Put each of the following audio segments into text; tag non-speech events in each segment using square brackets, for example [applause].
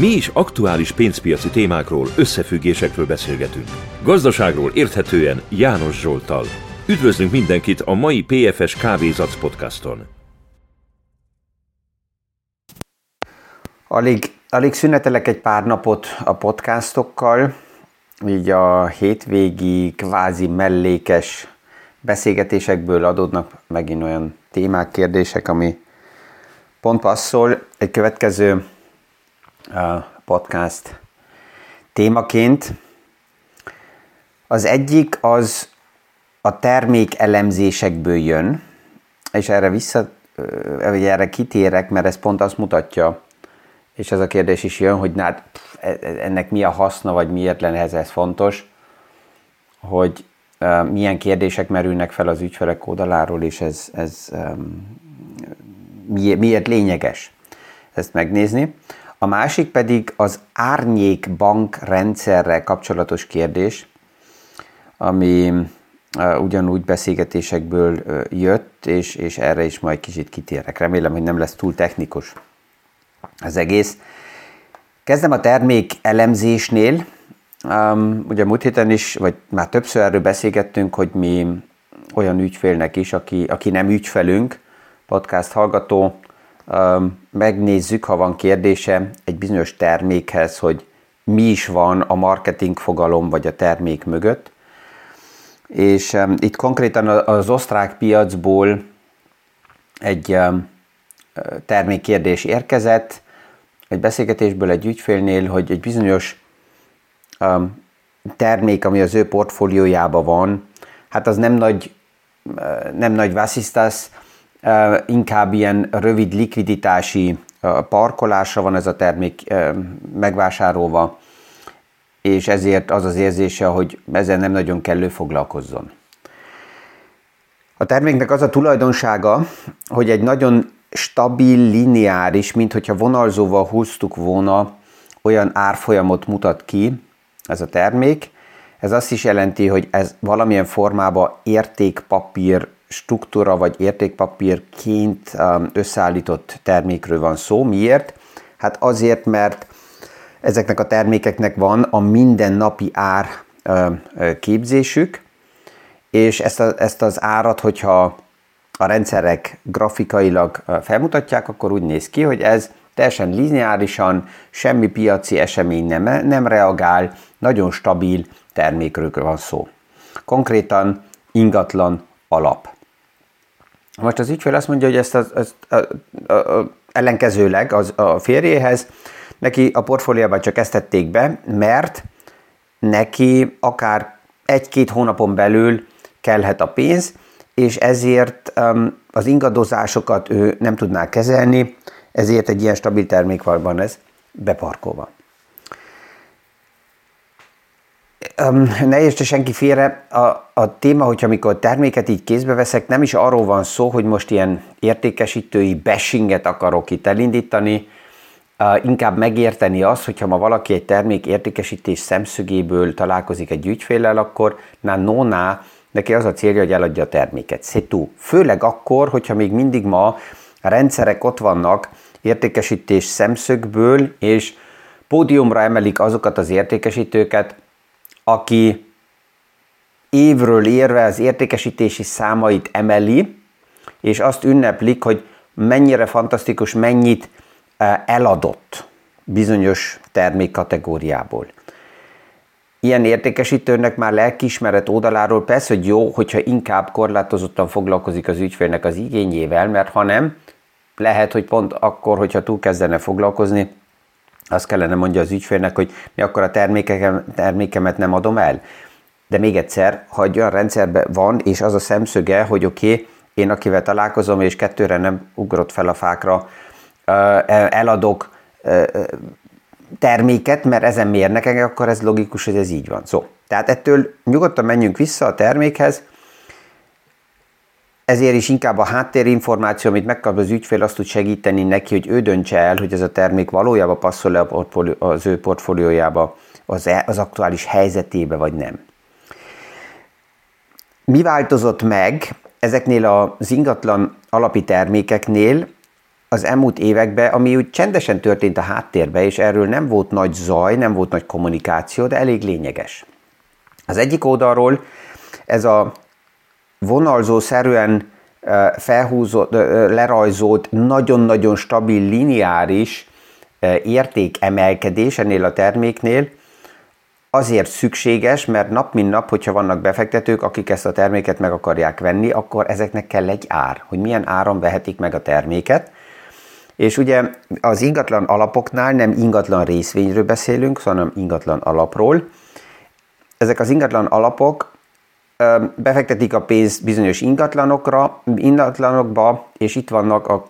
Mi is aktuális pénzpiaci témákról, összefüggésekről beszélgetünk. Gazdaságról érthetően János Zsoltal. Üdvözlünk mindenkit a mai PFS Kávézac podcaston. Alig, alig szünetelek egy pár napot a podcastokkal, így a hétvégi kvázi mellékes beszélgetésekből adódnak megint olyan témák, kérdések, ami pont passzol egy következő podcast témaként. Az egyik az a termék elemzésekből jön, és erre vissza, vagy erre kitérek, mert ez pont azt mutatja, és ez a kérdés is jön, hogy hát, ennek mi a haszna, vagy miért lenne ez, ez fontos, hogy milyen kérdések merülnek fel az ügyfelek oldaláról, és ez, ez miért lényeges ezt megnézni. A másik pedig az árnyék bank rendszerrel kapcsolatos kérdés, ami ugyanúgy beszélgetésekből jött, és, és erre is majd kicsit kitérek. Remélem, hogy nem lesz túl technikus az egész. Kezdem a termék elemzésnél. Um, ugye múlt héten is, vagy már többször erről beszélgettünk, hogy mi olyan ügyfélnek is, aki, aki nem ügyfelünk, podcast hallgató, megnézzük, ha van kérdése egy bizonyos termékhez, hogy mi is van a marketing fogalom vagy a termék mögött. És itt konkrétan az osztrák piacból egy termékkérdés érkezett, egy beszélgetésből egy ügyfélnél, hogy egy bizonyos termék, ami az ő portfóliójában van, hát az nem nagy, nem nagy vasszisztasz, uh, inkább ilyen rövid likviditási parkolásra van ez a termék megvásárolva, és ezért az az érzése, hogy ezzel nem nagyon kellő foglalkozzon. A terméknek az a tulajdonsága, hogy egy nagyon stabil, lineáris, mint hogyha vonalzóval húztuk volna, olyan árfolyamot mutat ki ez a termék. Ez azt is jelenti, hogy ez valamilyen formában értékpapír struktúra vagy értékpapírként um, összeállított termékről van szó. Miért? Hát azért, mert ezeknek a termékeknek van a mindennapi ár um, képzésük, és ezt, a, ezt az árat, hogyha a rendszerek grafikailag felmutatják, akkor úgy néz ki, hogy ez teljesen lineárisan, semmi piaci esemény nem, nem reagál, nagyon stabil termékről van szó. Konkrétan ingatlan alap. Most az ügyfél azt mondja, hogy ezt az, az, a, a, a, ellenkezőleg az, a férjéhez, neki a portfóliában csak ezt tették be, mert neki akár egy-két hónapon belül kellhet a pénz, és ezért um, az ingadozásokat ő nem tudná kezelni, ezért egy ilyen stabil termék van ez beparkolva. Um, ne értse senki félre, a, a téma, hogy amikor terméket így kézbe veszek, nem is arról van szó, hogy most ilyen értékesítői bashinget akarok itt elindítani, inkább megérteni azt, hogyha ma valaki egy termék értékesítés szemszögéből találkozik egy ügyféllel, akkor na nona neki az a célja, hogy eladja a terméket. Szétú. Főleg akkor, hogyha még mindig ma a rendszerek ott vannak értékesítés szemszögből, és pódiumra emelik azokat az értékesítőket, aki évről érve az értékesítési számait emeli, és azt ünneplik, hogy mennyire fantasztikus, mennyit eh, eladott bizonyos termékkategóriából. Ilyen értékesítőnek már lelkiismeret oldaláról persze, hogy jó, hogyha inkább korlátozottan foglalkozik az ügyfélnek az igényével, mert ha nem, lehet, hogy pont akkor, hogyha túl kezdene foglalkozni, azt kellene mondja az ügyfélnek, hogy mi akkor a termékemet nem adom el. De még egyszer, ha egy olyan rendszerben van, és az a szemszöge, hogy oké, okay, én akivel találkozom, és kettőre nem ugrott fel a fákra, eladok terméket, mert ezen mérnek engem, akkor ez logikus, hogy ez így van. Szó. Tehát ettől nyugodtan menjünk vissza a termékhez, ezért is inkább a háttérinformáció, amit megkap az ügyfél, azt tud segíteni neki, hogy ő döntse el, hogy ez a termék valójában passzol-e az ő portfóliójába, az, e- az aktuális helyzetébe, vagy nem. Mi változott meg ezeknél az ingatlan alapi termékeknél, az elmúlt években, ami úgy csendesen történt a háttérbe, és erről nem volt nagy zaj, nem volt nagy kommunikáció, de elég lényeges. Az egyik oldalról ez a vonalzó szerűen felhúzott, lerajzolt, nagyon-nagyon stabil, lineáris értékemelkedés ennél a terméknél, azért szükséges, mert nap mint nap, hogyha vannak befektetők, akik ezt a terméket meg akarják venni, akkor ezeknek kell egy ár, hogy milyen áron vehetik meg a terméket. És ugye az ingatlan alapoknál nem ingatlan részvényről beszélünk, hanem ingatlan alapról. Ezek az ingatlan alapok befektetik a pénzt bizonyos ingatlanokra, ingatlanokba, és itt vannak a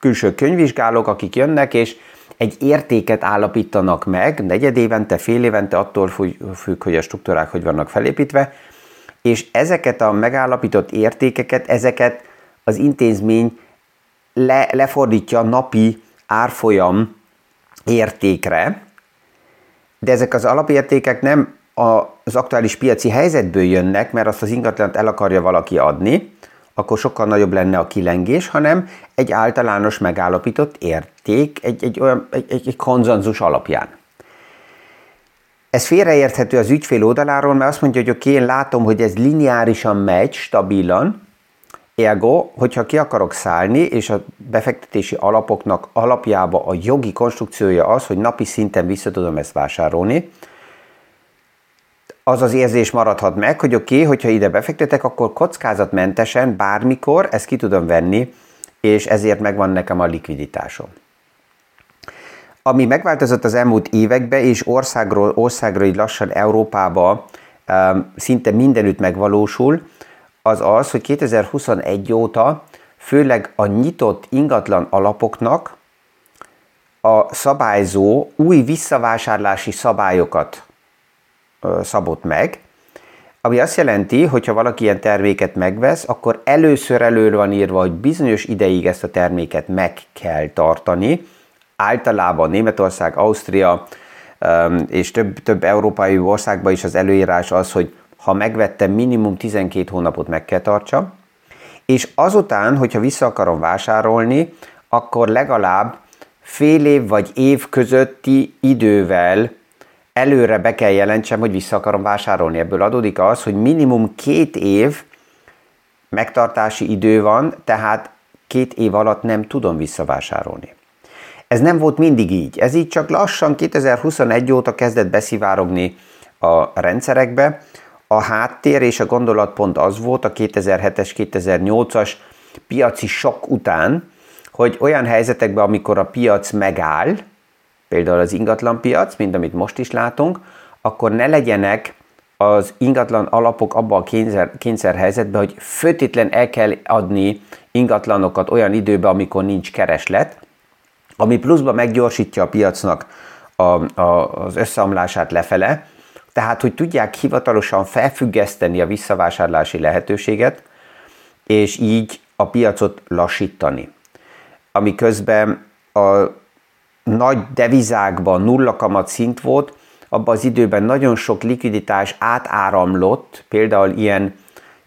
külső könyvvizsgálók, akik jönnek, és egy értéket állapítanak meg, negyed évente, fél évente, attól függ, hogy a struktúrák hogy vannak felépítve, és ezeket a megállapított értékeket, ezeket az intézmény le, lefordítja napi árfolyam értékre, de ezek az alapértékek nem az aktuális piaci helyzetből jönnek, mert azt az ingatlant el akarja valaki adni, akkor sokkal nagyobb lenne a kilengés, hanem egy általános megállapított érték, egy, egy, olyan, egy, egy, egy konzenzus alapján. Ez félreérthető az ügyfél oldaláról, mert azt mondja, hogy oké, én látom, hogy ez lineárisan megy, stabilan, ergo, hogyha ki akarok szállni, és a befektetési alapoknak alapjába a jogi konstrukciója az, hogy napi szinten vissza tudom ezt vásárolni, az az érzés maradhat meg, hogy oké, okay, hogyha ide befektetek, akkor kockázatmentesen bármikor ezt ki tudom venni, és ezért megvan nekem a likviditásom. Ami megváltozott az elmúlt években, és országról országra így lassan Európába szinte mindenütt megvalósul, az az, hogy 2021 óta főleg a nyitott ingatlan alapoknak a szabályzó új visszavásárlási szabályokat szabott meg, ami azt jelenti, hogy ha valaki ilyen terméket megvesz, akkor először elő van írva, hogy bizonyos ideig ezt a terméket meg kell tartani. Általában Németország, Ausztria és több, több európai országban is az előírás az, hogy ha megvettem, minimum 12 hónapot meg kell tartsa, és azután, hogyha vissza akarom vásárolni, akkor legalább fél év vagy év közötti idővel előre be kell jelentsem, hogy vissza akarom vásárolni. Ebből adódik az, hogy minimum két év megtartási idő van, tehát két év alatt nem tudom visszavásárolni. Ez nem volt mindig így. Ez így csak lassan 2021 óta kezdett beszivárogni a rendszerekbe. A háttér és a gondolat pont az volt a 2007-es, 2008-as piaci sok után, hogy olyan helyzetekben, amikor a piac megáll, például az ingatlanpiac, mint amit most is látunk, akkor ne legyenek az ingatlan alapok abban a kényszer, kényszer hogy főtétlen el kell adni ingatlanokat olyan időben, amikor nincs kereslet, ami pluszban meggyorsítja a piacnak a, a, az összeomlását lefele, tehát hogy tudják hivatalosan felfüggeszteni a visszavásárlási lehetőséget, és így a piacot lassítani. Ami közben a nagy devizákban nulla kamat szint volt, abban az időben nagyon sok likviditás átáramlott, például ilyen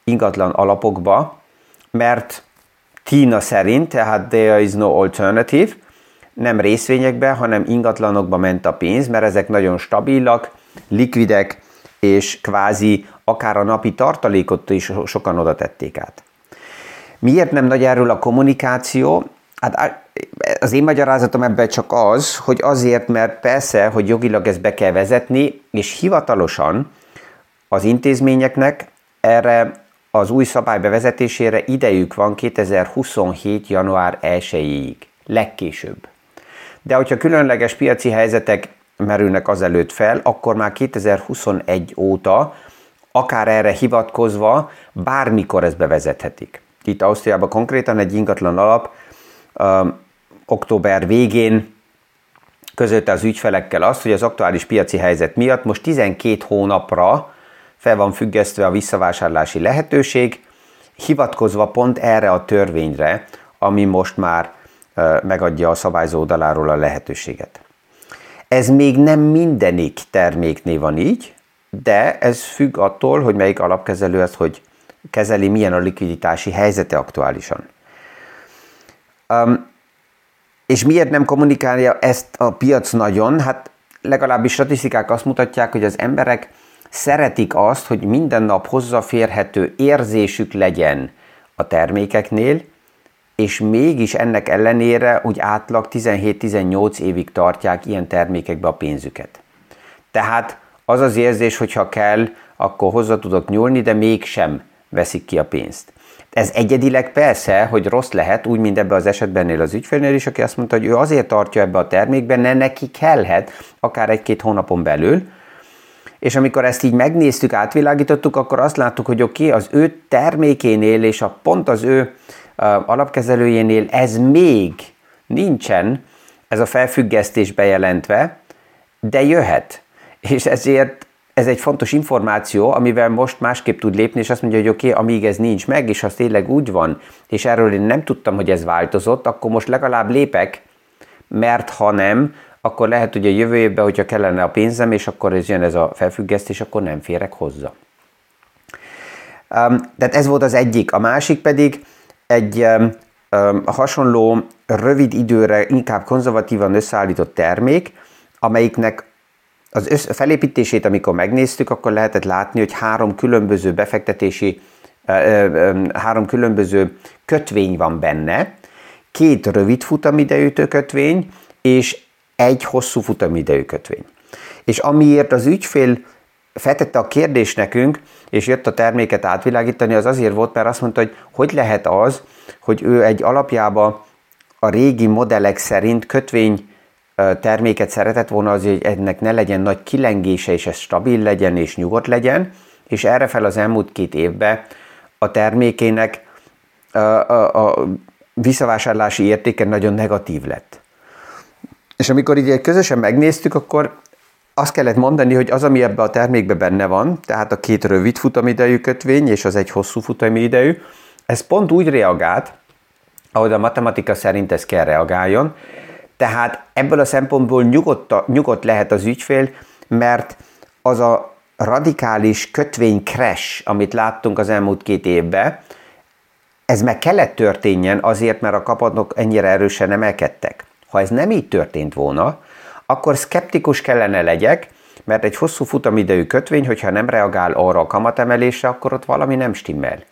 ingatlan alapokba, mert Tina szerint, tehát there is no alternative, nem részvényekbe, hanem ingatlanokba ment a pénz, mert ezek nagyon stabilak, likvidek, és kvázi akár a napi tartalékot is sokan oda tették át. Miért nem nagy erről a kommunikáció? Hát az én magyarázatom ebben csak az, hogy azért, mert persze, hogy jogilag ezt be kell vezetni, és hivatalosan az intézményeknek erre az új szabály bevezetésére idejük van 2027. január 1-ig, legkésőbb. De hogyha különleges piaci helyzetek merülnek azelőtt fel, akkor már 2021 óta, akár erre hivatkozva, bármikor ezt bevezethetik. Itt Ausztriában konkrétan egy ingatlan alap október végén közölte az ügyfelekkel azt, hogy az aktuális piaci helyzet miatt most 12 hónapra fel van függesztve a visszavásárlási lehetőség, hivatkozva pont erre a törvényre, ami most már megadja a szabályzó oldaláról a lehetőséget. Ez még nem mindenik terméknél van így, de ez függ attól, hogy melyik alapkezelő ezt hogy kezeli, milyen a likviditási helyzete aktuálisan. És miért nem kommunikálja ezt a piac nagyon? Hát legalábbis statisztikák azt mutatják, hogy az emberek szeretik azt, hogy minden nap hozzáférhető érzésük legyen a termékeknél, és mégis ennek ellenére úgy átlag 17-18 évig tartják ilyen termékekbe a pénzüket. Tehát az az érzés, hogyha kell, akkor hozzá tudok nyúlni, de mégsem veszik ki a pénzt. Ez egyedileg persze, hogy rossz lehet, úgy, mint ebbe az esetbennél az ügyfélnél is, aki azt mondta, hogy ő azért tartja ebbe a termékben, ne neki kellhet, akár egy-két hónapon belül, és amikor ezt így megnéztük, átvilágítottuk, akkor azt láttuk, hogy oké, okay, az ő termékénél és a pont az ő alapkezelőjénél ez még nincsen, ez a felfüggesztés bejelentve, de jöhet. És ezért ez egy fontos információ, amivel most másképp tud lépni, és azt mondja, hogy oké, okay, amíg ez nincs meg, és az tényleg úgy van, és erről én nem tudtam, hogy ez változott, akkor most legalább lépek, mert ha nem, akkor lehet, hogy a jövő évben, hogyha kellene a pénzem, és akkor ez jön ez a felfüggesztés, akkor nem férek hozzá. Um, tehát ez volt az egyik. A másik pedig egy um, um, hasonló, rövid időre inkább konzervatívan összeállított termék, amelyiknek az össz, felépítését, amikor megnéztük, akkor lehetett látni, hogy három különböző befektetési, három különböző kötvény van benne, két rövid futamidejű kötvény, és egy hosszú futamidejű kötvény. És amiért az ügyfél feltette a kérdést nekünk, és jött a terméket átvilágítani, az azért volt, mert azt mondta, hogy hogy lehet az, hogy ő egy alapjába a régi modellek szerint kötvény terméket szeretett volna az, hogy ennek ne legyen nagy kilengése, és ez stabil legyen és nyugodt legyen, és erre fel az elmúlt két évben a termékének a, a, a visszavásárlási értéke nagyon negatív lett. És amikor így közösen megnéztük, akkor azt kellett mondani, hogy az, ami ebbe a termékbe benne van, tehát a két rövid futamidejű kötvény és az egy hosszú futamidejű, ez pont úgy reagált, ahogy a matematika szerint ez kell reagáljon, tehát ebből a szempontból nyugodt, nyugodt lehet az ügyfél, mert az a radikális kötvény crash, amit láttunk az elmúlt két évben, ez meg kellett történjen azért, mert a kapatok ennyire erősen emelkedtek. Ha ez nem így történt volna, akkor szkeptikus kellene legyek, mert egy hosszú futamidejű kötvény, hogyha nem reagál arra a kamatemelésre, akkor ott valami nem stimmel.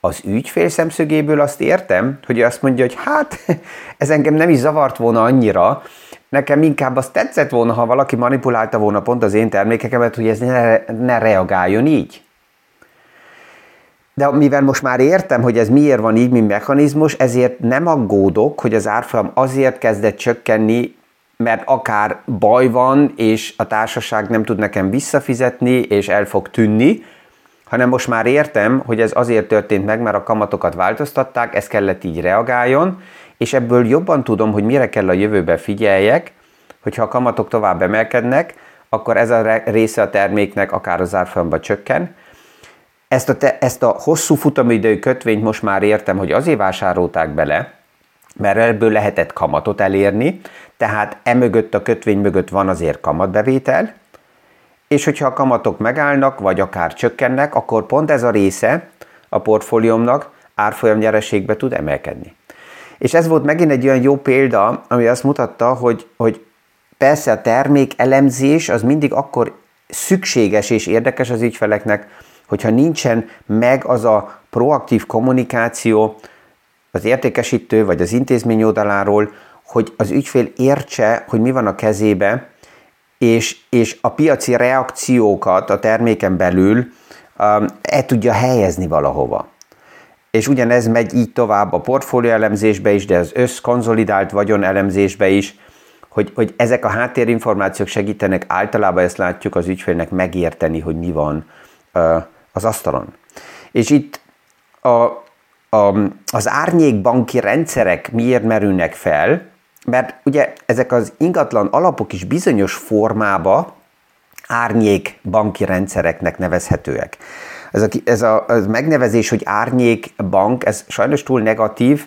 Az ügyfél szemszögéből azt értem, hogy azt mondja, hogy hát [laughs] ez engem nem is zavart volna annyira, nekem inkább azt tetszett volna, ha valaki manipulálta volna pont az én termékekemet, hogy ez ne, ne reagáljon így. De mivel most már értem, hogy ez miért van így, mint mechanizmus, ezért nem aggódok, hogy az árfolyam azért kezdett csökkenni, mert akár baj van, és a társaság nem tud nekem visszafizetni, és el fog tűnni, hanem most már értem, hogy ez azért történt meg, mert a kamatokat változtatták, ez kellett így reagáljon, és ebből jobban tudom, hogy mire kell a jövőbe figyeljek, hogyha a kamatok tovább emelkednek, akkor ez a része a terméknek akár az árfolyamba csökken, ezt a, te, ezt a hosszú futamidő kötvényt most már értem, hogy azért vásárolták bele, mert ebből lehetett kamatot elérni, tehát emögött a kötvény mögött van azért kamatbevétel, és hogyha a kamatok megállnak, vagy akár csökkennek, akkor pont ez a része a portfóliómnak árfolyam nyereségbe tud emelkedni. És ez volt megint egy olyan jó példa, ami azt mutatta, hogy, hogy persze a termék elemzés az mindig akkor szükséges és érdekes az ügyfeleknek, hogyha nincsen meg az a proaktív kommunikáció az értékesítő vagy az intézmény oldaláról, hogy az ügyfél értse, hogy mi van a kezébe, és, és a piaci reakciókat a terméken belül um, el tudja helyezni valahova. És ugyanez megy így tovább a portfólió elemzésbe is, de az összkonszolidált vagyon elemzésbe is, hogy, hogy ezek a háttérinformációk segítenek általában ezt látjuk az ügyfélnek megérteni, hogy mi van uh, az asztalon. És itt a, a, az árnyékbanki rendszerek miért merülnek fel, mert ugye ezek az ingatlan alapok is bizonyos formába árnyék banki rendszereknek nevezhetőek. Ez a, ez a ez megnevezés, hogy árnyék bank, ez sajnos túl negatív,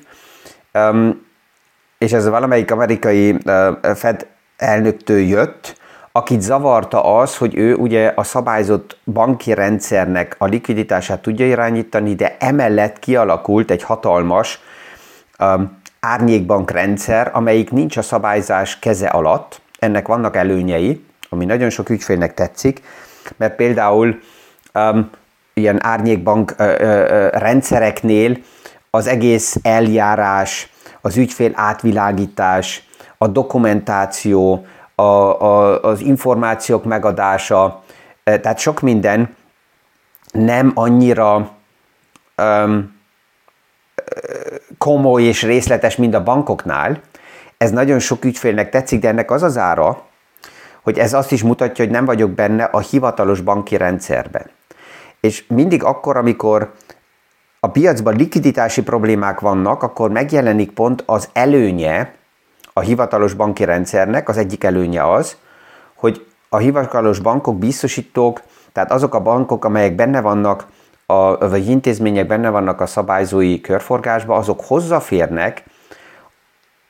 um, és ez valamelyik amerikai uh, Fed elnöktől jött, akit zavarta az, hogy ő ugye a szabályzott banki rendszernek a likviditását tudja irányítani, de emellett kialakult egy hatalmas um, árnyékbankrendszer, amelyik nincs a szabályzás keze alatt. Ennek vannak előnyei, ami nagyon sok ügyfélnek tetszik, mert például um, ilyen árnyékbank ö, ö, rendszereknél az egész eljárás, az ügyfél átvilágítás, a dokumentáció, a, a, az információk megadása, tehát sok minden nem annyira um, komoly és részletes, mint a bankoknál. Ez nagyon sok ügyfélnek tetszik, de ennek az az ára, hogy ez azt is mutatja, hogy nem vagyok benne a hivatalos banki rendszerben. És mindig akkor, amikor a piacban likviditási problémák vannak, akkor megjelenik pont az előnye a hivatalos banki rendszernek, az egyik előnye az, hogy a hivatalos bankok, biztosítók, tehát azok a bankok, amelyek benne vannak, a, vagy intézmények benne vannak a szabályzói körforgásba, azok hozzáférnek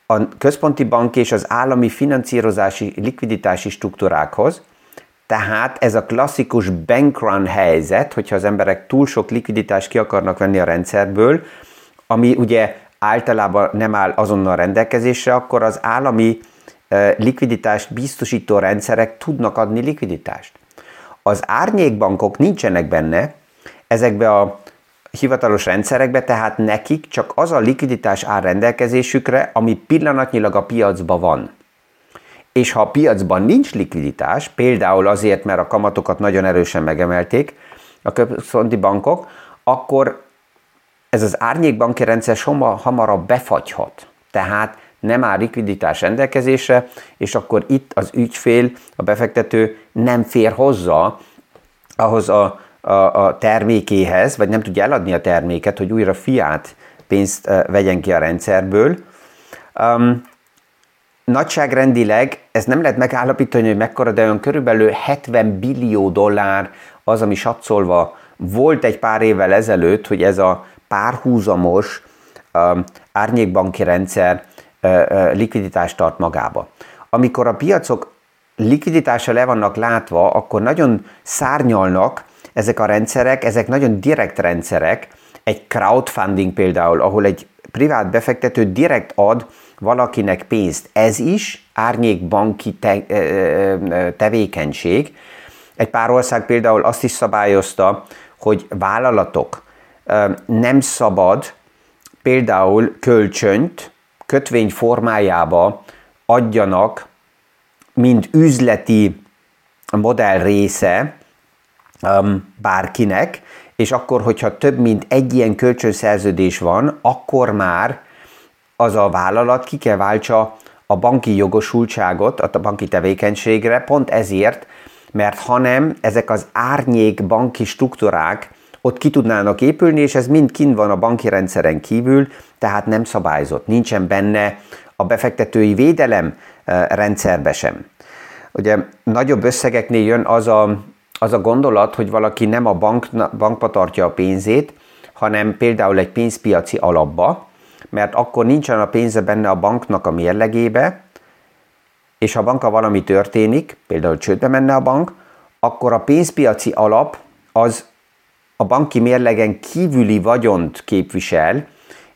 a központi bank és az állami finanszírozási likviditási struktúrákhoz, tehát ez a klasszikus bankrun helyzet, hogyha az emberek túl sok likviditást ki akarnak venni a rendszerből, ami ugye általában nem áll azonnal rendelkezésre, akkor az állami likviditást biztosító rendszerek tudnak adni likviditást. Az árnyékbankok nincsenek benne ezekbe a hivatalos rendszerekbe, tehát nekik csak az a likviditás áll rendelkezésükre, ami pillanatnyilag a piacban van. És ha a piacban nincs likviditás, például azért, mert a kamatokat nagyon erősen megemelték a központi bankok, akkor ez az árnyékbanki rendszer soha hamarabb befagyhat. Tehát nem áll likviditás rendelkezésre, és akkor itt az ügyfél, a befektető nem fér hozzá ahhoz a, a, a termékéhez, vagy nem tudja eladni a terméket, hogy újra fiát pénzt vegyen ki a rendszerből. Um, nagyságrendileg ez nem lehet megállapítani, hogy mekkora, de olyan körülbelül 70 billió dollár az, ami satszolva volt egy pár évvel ezelőtt, hogy ez a párhuzamos um, árnyékbanki rendszer uh, likviditást tart magába. Amikor a piacok likviditása le vannak látva, akkor nagyon szárnyalnak ezek a rendszerek, ezek nagyon direkt rendszerek, egy crowdfunding például, ahol egy privát befektető direkt ad valakinek pénzt. Ez is árnyékbanki te, tevékenység. Egy pár ország például azt is szabályozta, hogy vállalatok nem szabad például kölcsönt kötvény formájába adjanak, mint üzleti modell része bárkinek, és akkor, hogyha több mint egy ilyen kölcsönszerződés van, akkor már az a vállalat ki kell váltsa a banki jogosultságot, a banki tevékenységre, pont ezért, mert hanem ezek az árnyék banki struktúrák ott ki tudnának épülni, és ez mind kint van a banki rendszeren kívül, tehát nem szabályzott, nincsen benne a befektetői védelem rendszerbe sem. Ugye nagyobb összegeknél jön az a, az a gondolat, hogy valaki nem a bank, bankba tartja a pénzét, hanem például egy pénzpiaci alapba, mert akkor nincsen a pénze benne a banknak a mérlegébe, és ha a banka valami történik, például csődbe menne a bank, akkor a pénzpiaci alap az a banki mérlegen kívüli vagyont képvisel,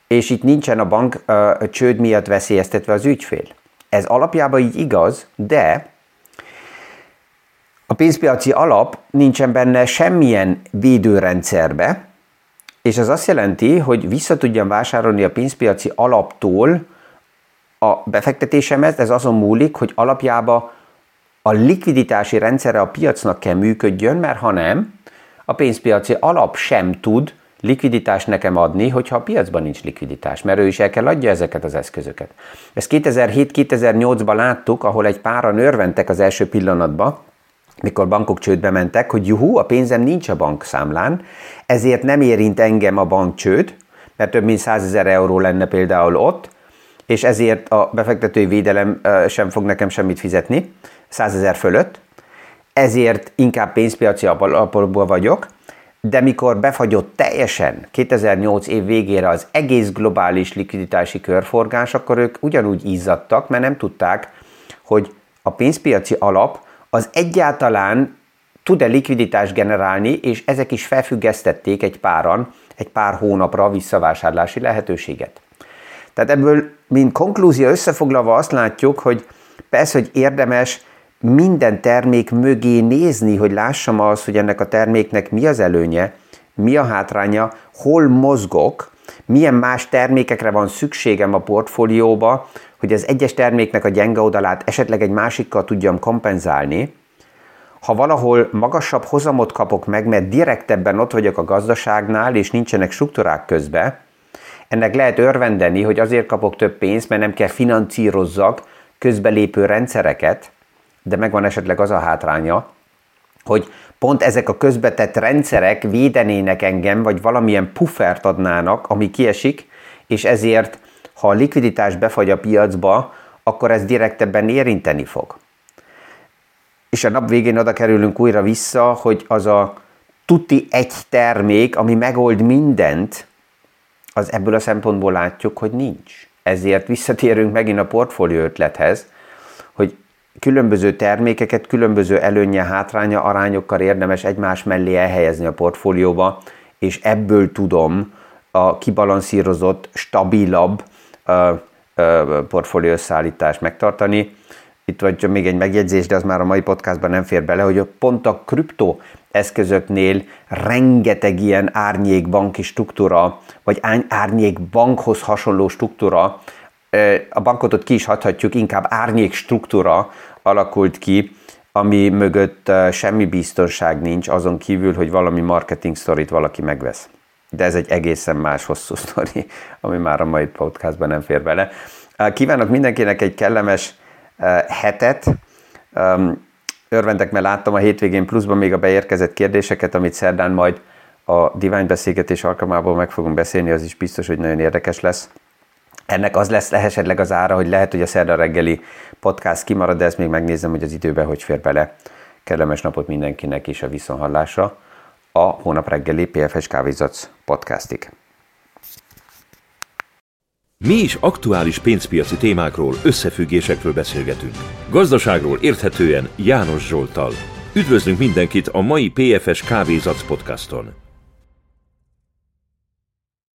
és itt nincsen a bank a csőd miatt veszélyeztetve az ügyfél. Ez alapjában így igaz, de a pénzpiaci alap nincsen benne semmilyen védőrendszerbe, és ez azt jelenti, hogy vissza tudjam vásárolni a pénzpiaci alaptól a befektetésemet, ez azon múlik, hogy alapjába a likviditási rendszere a piacnak kell működjön, mert ha nem, a pénzpiaci alap sem tud likviditást nekem adni, hogyha a piacban nincs likviditás, mert ő is el kell adja ezeket az eszközöket. Ezt 2007-2008-ban láttuk, ahol egy páran örventek az első pillanatban, mikor bankok csődbe mentek, hogy juhú, a pénzem nincs a bankszámlán, ezért nem érint engem a bankcsőd, mert több mint 100 ezer euró lenne például ott, és ezért a befektetői védelem sem fog nekem semmit fizetni, 100 ezer fölött, ezért inkább pénzpiaci alapokból vagyok, de mikor befagyott teljesen 2008 év végére az egész globális likviditási körforgás, akkor ők ugyanúgy izzadtak, mert nem tudták, hogy a pénzpiaci alap az egyáltalán tud-e likviditást generálni, és ezek is felfüggesztették egy páran, egy pár hónapra visszavásárlási lehetőséget. Tehát ebből, mint konklúzió összefoglalva azt látjuk, hogy persze, hogy érdemes minden termék mögé nézni, hogy lássam az, hogy ennek a terméknek mi az előnye, mi a hátránya, hol mozgok, milyen más termékekre van szükségem a portfólióba, hogy az egyes terméknek a gyenge oldalát esetleg egy másikkal tudjam kompenzálni. Ha valahol magasabb hozamot kapok meg, mert direktebben ott vagyok a gazdaságnál, és nincsenek struktúrák közbe, ennek lehet örvendeni, hogy azért kapok több pénzt, mert nem kell financírozzak közbelépő rendszereket, de megvan esetleg az a hátránya, hogy pont ezek a közbetett rendszerek védenének engem, vagy valamilyen puffert adnának, ami kiesik, és ezért, ha a likviditás befagy a piacba, akkor ez direktebben érinteni fog. És a nap végén oda kerülünk újra vissza, hogy az a tuti egy termék, ami megold mindent, az ebből a szempontból látjuk, hogy nincs. Ezért visszatérünk megint a portfólió ötlethez, különböző termékeket különböző előnye, hátránya arányokkal érdemes egymás mellé elhelyezni a portfólióba, és ebből tudom a kibalanszírozott, stabilabb összeállítást megtartani. Itt vagy még egy megjegyzés, de az már a mai podcastban nem fér bele, hogy pont a kripto eszközöknél rengeteg ilyen árnyék banki struktúra, vagy árnyék bankhoz hasonló struktúra a bankot ott ki is hathatjuk, inkább árnyék struktúra alakult ki, ami mögött semmi biztonság nincs, azon kívül, hogy valami marketing sztorit valaki megvesz. De ez egy egészen más hosszú [laughs] sztori, ami már a mai podcastban nem fér bele. Kívánok mindenkinek egy kellemes hetet. Örvendek, mert láttam a hétvégén pluszban még a beérkezett kérdéseket, amit szerdán majd a Divine beszélgetés alkalmából meg fogunk beszélni, az is biztos, hogy nagyon érdekes lesz. Ennek az lesz esetleg az ára, hogy lehet, hogy a szerda reggeli podcast kimarad, de ezt még megnézem, hogy az időben hogy fér bele. Kellemes napot mindenkinek és a viszonhallásra a hónap reggeli PFS Kávézac podcastig. Mi is aktuális pénzpiaci témákról, összefüggésekről beszélgetünk. Gazdaságról érthetően János Zsoltal. Üdvözlünk mindenkit a mai PFS Kávézac podcaston!